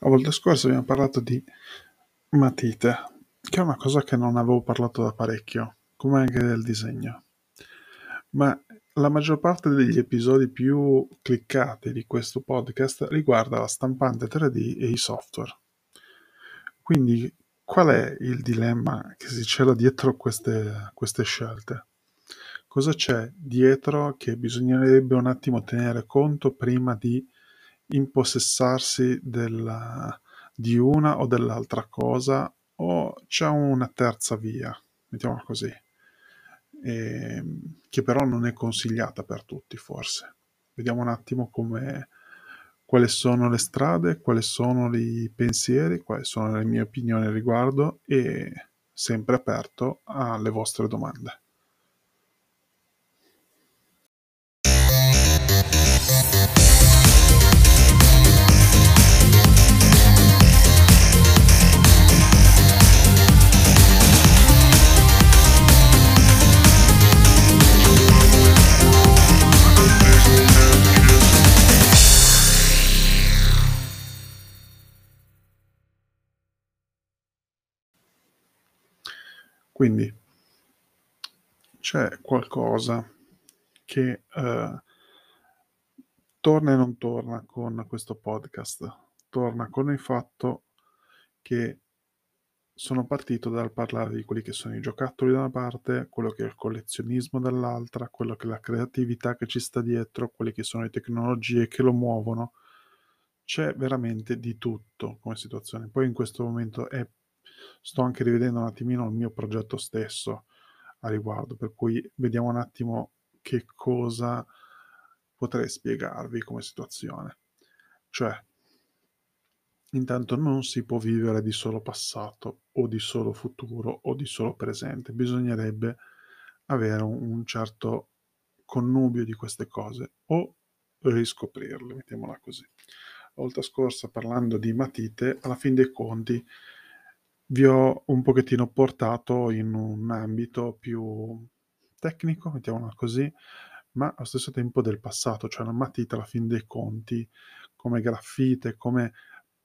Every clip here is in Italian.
La volta scorsa abbiamo parlato di matite, che è una cosa che non avevo parlato da parecchio, come anche del disegno. Ma la maggior parte degli episodi più cliccati di questo podcast riguarda la stampante 3D e i software. Quindi qual è il dilemma che si cela dietro queste, queste scelte? Cosa c'è dietro che bisognerebbe un attimo tenere conto prima di impossessarsi della, di una o dell'altra cosa o c'è una terza via, mettiamola così, e, che però non è consigliata per tutti forse. Vediamo un attimo come, quali sono le strade, quali sono i pensieri, quali sono le mie opinioni al riguardo e sempre aperto alle vostre domande. Quindi c'è qualcosa che eh, torna e non torna con questo podcast. Torna con il fatto che sono partito dal parlare di quelli che sono i giocattoli da una parte, quello che è il collezionismo dall'altra, quello che è la creatività che ci sta dietro, quelle che sono le tecnologie che lo muovono. C'è veramente di tutto come situazione. Poi in questo momento è sto anche rivedendo un attimino il mio progetto stesso a riguardo, per cui vediamo un attimo che cosa potrei spiegarvi come situazione. Cioè, intanto non si può vivere di solo passato o di solo futuro o di solo presente, bisognerebbe avere un, certo connubio di queste cose o riscoprirle, mettiamola così. La volta scorsa parlando di matite, alla fin dei conti vi ho un pochettino portato in un ambito più tecnico, mettiamola così, ma allo stesso tempo del passato, cioè una matita alla fin dei conti, come graffite, come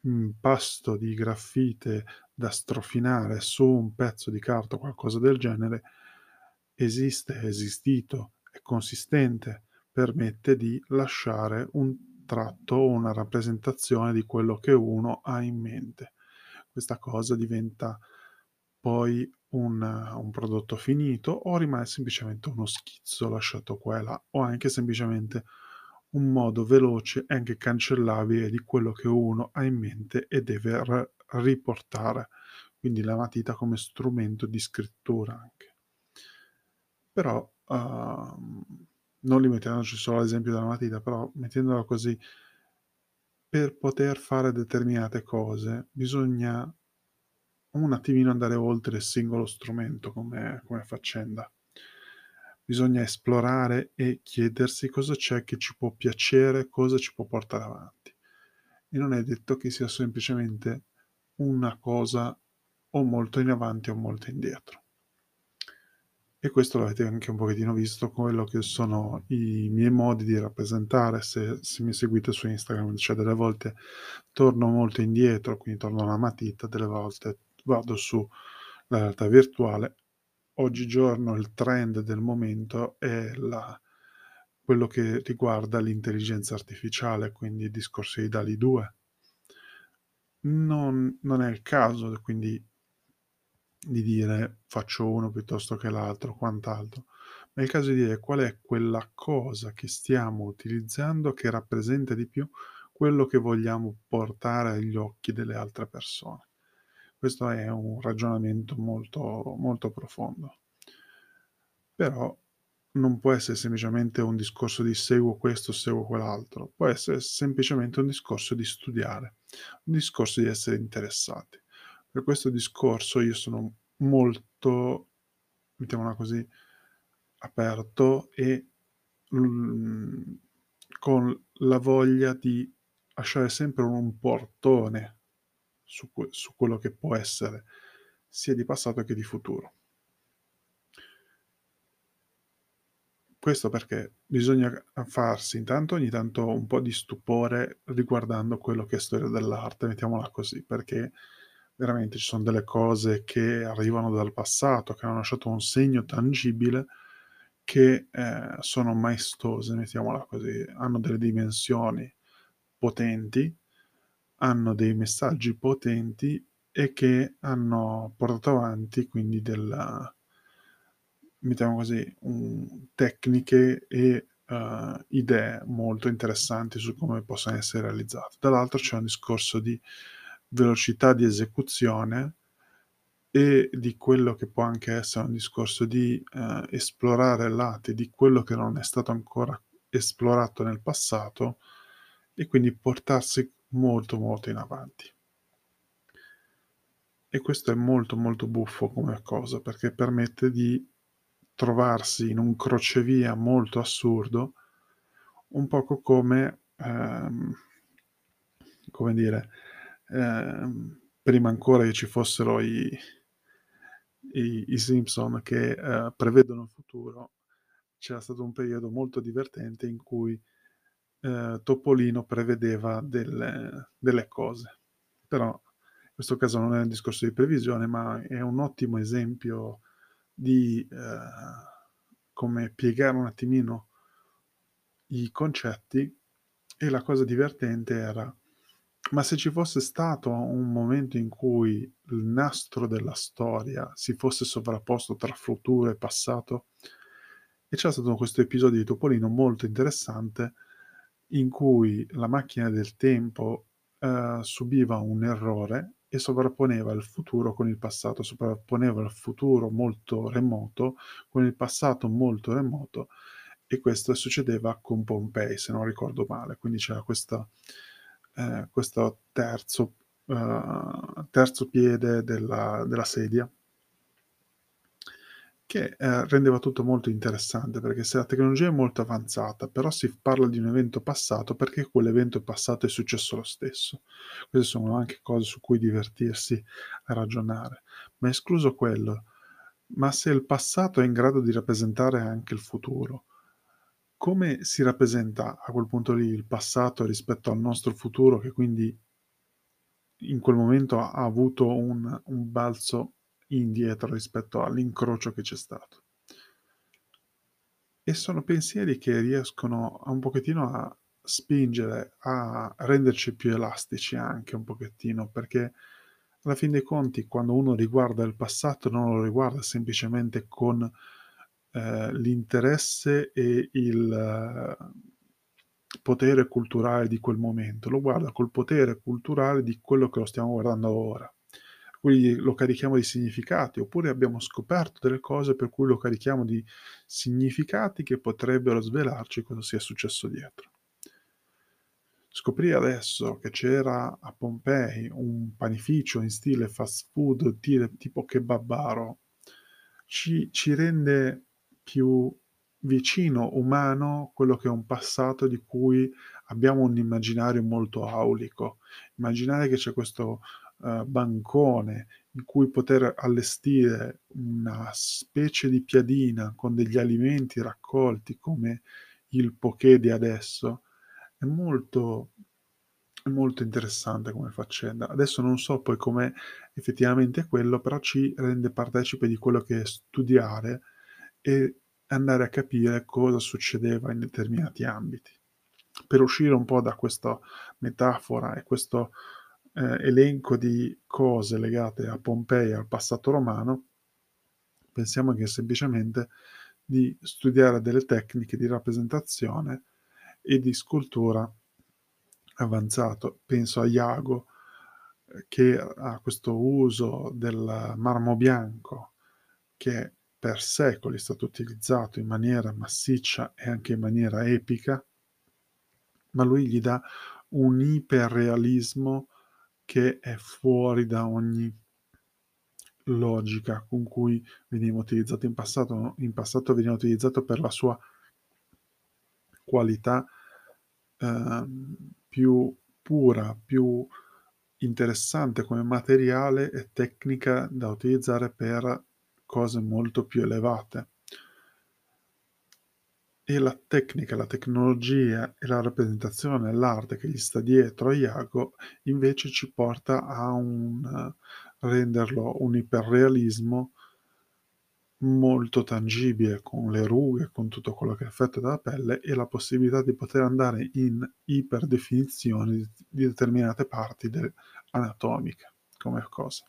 mh, pasto di graffite da strofinare su un pezzo di carta o qualcosa del genere, esiste, è esistito, è consistente, permette di lasciare un tratto o una rappresentazione di quello che uno ha in mente questa cosa diventa poi un, un, prodotto finito o rimane semplicemente uno schizzo lasciato qua e là o anche semplicemente un modo veloce e anche cancellabile di quello che uno ha in mente e deve r- riportare. Quindi la matita come strumento di scrittura anche. Però uh, non limitandoci solo all'esempio della matita però mettendola così per poter fare determinate cose bisogna un attimino andare oltre il singolo strumento come, come faccenda. Bisogna esplorare e chiedersi cosa c'è che ci può piacere, cosa ci può portare avanti. E non è detto che sia semplicemente una cosa o molto in avanti o molto indietro e questo l'avete anche un pochettino visto quello che sono i miei modi di rappresentare se, se, mi seguite su Instagram cioè delle volte torno molto indietro quindi torno alla matita delle volte vado sulla realtà virtuale. Oggigiorno il trend del momento è la, quello che riguarda l'intelligenza artificiale quindi il discorso di DALI 2 non, non è il caso quindi di dire faccio uno piuttosto che l'altro, quant'altro, ma è il caso di dire qual è quella cosa che stiamo utilizzando che rappresenta di più quello che vogliamo portare agli occhi delle altre persone. Questo è un ragionamento molto, molto profondo. Però non può essere semplicemente un discorso di seguo questo, seguo quell'altro, può essere semplicemente un discorso di studiare, un discorso di essere interessati. Per questo discorso io sono molto, mettiamola così, aperto e mm, con la voglia di lasciare sempre un portone su, su quello che può essere sia di passato che di futuro. questo perché bisogna farsi intanto ogni tanto un po' di stupore riguardando quello che è storia dell'arte, mettiamola così, perché veramente ci sono delle cose che arrivano dal passato, che hanno lasciato un segno tangibile, che eh, sono maestose, mettiamola così, hanno delle dimensioni potenti, hanno dei messaggi potenti e che hanno portato avanti quindi della, mettiamo così, un, tecniche e uh, idee molto interessanti su come possono essere realizzate. Dall'altro c'è un discorso di velocità di esecuzione e di quello che può anche essere un discorso di uh, esplorare lati di quello che non è stato ancora esplorato nel passato e quindi portarsi molto molto in avanti. E questo è molto molto buffo come cosa perché permette di trovarsi in un crocevia molto assurdo, un poco come, ehm, come dire, ehm, prima ancora che ci fossero i, i, i Simpson che eh, prevedono il futuro, c'era stato un periodo molto divertente in cui eh, Topolino prevedeva delle, delle cose. Però in questo caso non è un discorso di previsione, ma è un ottimo esempio di eh, come piegare un attimino i concetti e la cosa divertente era ma se ci fosse stato un momento in cui il nastro della storia si fosse sovrapposto tra futuro e passato e c'è stato questo episodio di Topolino molto interessante in cui la macchina del tempo eh, subiva un errore e sovrapponeva il futuro con il passato, sovrapponeva il futuro molto remoto con il passato molto remoto e questo succedeva con Pompei, se non ricordo male. Quindi c'era questa, eh, questo terzo, uh, terzo piede della, della sedia che eh, rendeva tutto molto interessante perché se la tecnologia è molto avanzata, però si parla di un evento passato perché quell'evento passato è successo lo stesso. Queste sono anche cose su cui divertirsi a ragionare. Ma escluso quello, ma se il passato è in grado di rappresentare anche il futuro, come si rappresenta a quel punto lì il passato rispetto al nostro futuro che quindi in quel momento ha avuto un, un balzo indietro rispetto all'incrocio che c'è stato. E sono pensieri che riescono un pochettino a spingere, a renderci più elastici anche un pochettino, perché alla fin dei conti quando uno riguarda il passato non lo riguarda semplicemente con eh, l'interesse e il eh, potere culturale di quel momento, lo guarda col potere culturale di quello che lo stiamo guardando ora. Cui lo carichiamo di significati, oppure abbiamo scoperto delle cose per cui lo carichiamo di significati che potrebbero svelarci cosa sia successo dietro. Scoprire adesso che c'era a Pompei un panificio in stile fast food tipo kebabaro. Ci, ci rende più vicino, umano, quello che è un passato di cui abbiamo un immaginario molto aulico. Immaginare che c'è questo uh, bancone in cui poter allestire una specie di piadina con degli alimenti raccolti come il poké di adesso è molto molto interessante come faccenda. Adesso non so poi com'è effettivamente quello, però ci rende partecipe di quello che è studiare e andare a capire cosa succedeva in determinati ambiti. Per uscire un po' da questa metafora e questo eh, elenco di cose legate a Pompei e al passato romano, pensiamo che semplicemente di studiare delle tecniche di rappresentazione e di scultura avanzato. Penso a Iago che ha questo uso del marmo bianco che per secoli è stato utilizzato in maniera massiccia e anche in maniera epica, ma lui gli dà un iperrealismo che è fuori da ogni logica con cui veniva utilizzato in passato. In passato veniva utilizzato per la sua qualità eh, più pura, più interessante come materiale e tecnica da utilizzare per cose molto più elevate. e la tecnica, la tecnologia e la rappresentazione, l'arte che gli sta dietro a Iago invece ci porta a un renderlo un iperrealismo molto tangibile con le rughe, con tutto quello che è effetto della pelle e la possibilità di poter andare in iperdefinizione di determinate parti anatomiche come cosa.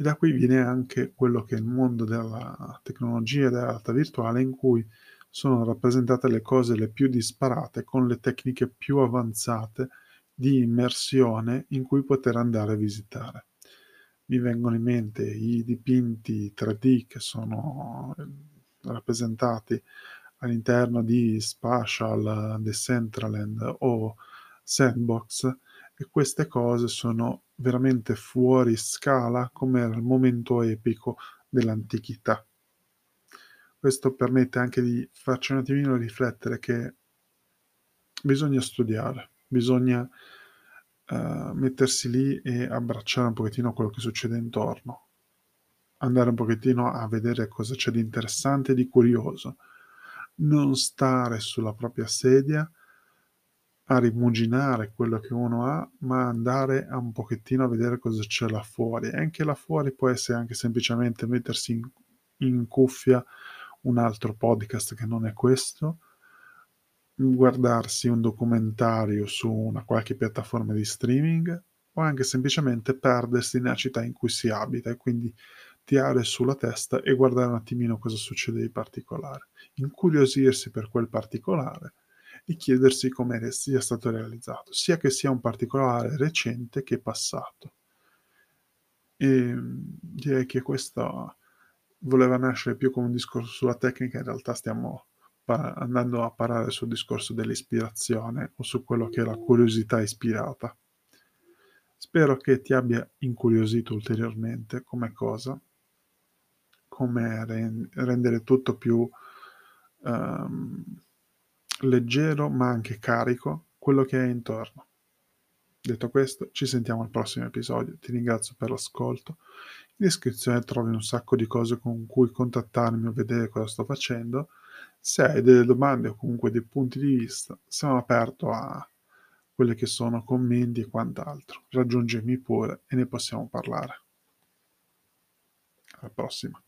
E da qui viene anche quello che è il mondo della tecnologia e della realtà virtuale in cui sono rappresentate le cose le più disparate con le tecniche più avanzate di immersione in cui poter andare a visitare. Mi vengono in mente i dipinti 3D che sono rappresentati all'interno di Spatial, Decentraland o Sandbox e queste cose sono veramente fuori scala come era il momento epico dell'antichità. Questo permette anche di farci un attimino riflettere che bisogna studiare, bisogna uh, mettersi lì e abbracciare un pochettino quello che succede intorno, andare un pochettino a vedere cosa c'è di interessante e di curioso, non stare sulla propria sedia a rimuginare quello che uno ha, ma andare a un pochettino a vedere cosa c'è là fuori. E anche là fuori può essere anche semplicemente mettersi in, in cuffia un altro podcast che non è questo, guardarsi un documentario su una qualche piattaforma di streaming o anche semplicemente perdersi nella città in cui si abita e quindi tirare sulla testa e guardare un attimino cosa succede di particolare, incuriosirsi per quel particolare e chiedersi come sia stato realizzato, sia che sia un particolare recente che passato. E direi che questo voleva nascere più come un discorso sulla tecnica, in realtà stiamo andando a parare sul discorso dell'ispirazione o su quello che è la curiosità ispirata. Spero che ti abbia incuriosito ulteriormente come cosa, come rendere tutto più um, leggero ma anche carico quello che è intorno. Detto questo, ci sentiamo al prossimo episodio. Ti ringrazio per l'ascolto. In descrizione trovi un sacco di cose con cui contattarmi o vedere cosa sto facendo se hai delle domande o comunque dei punti di vista, sono aperto a quelli che sono commenti e quant'altro. Raggiungimi pure e ne possiamo parlare. Alla prossima.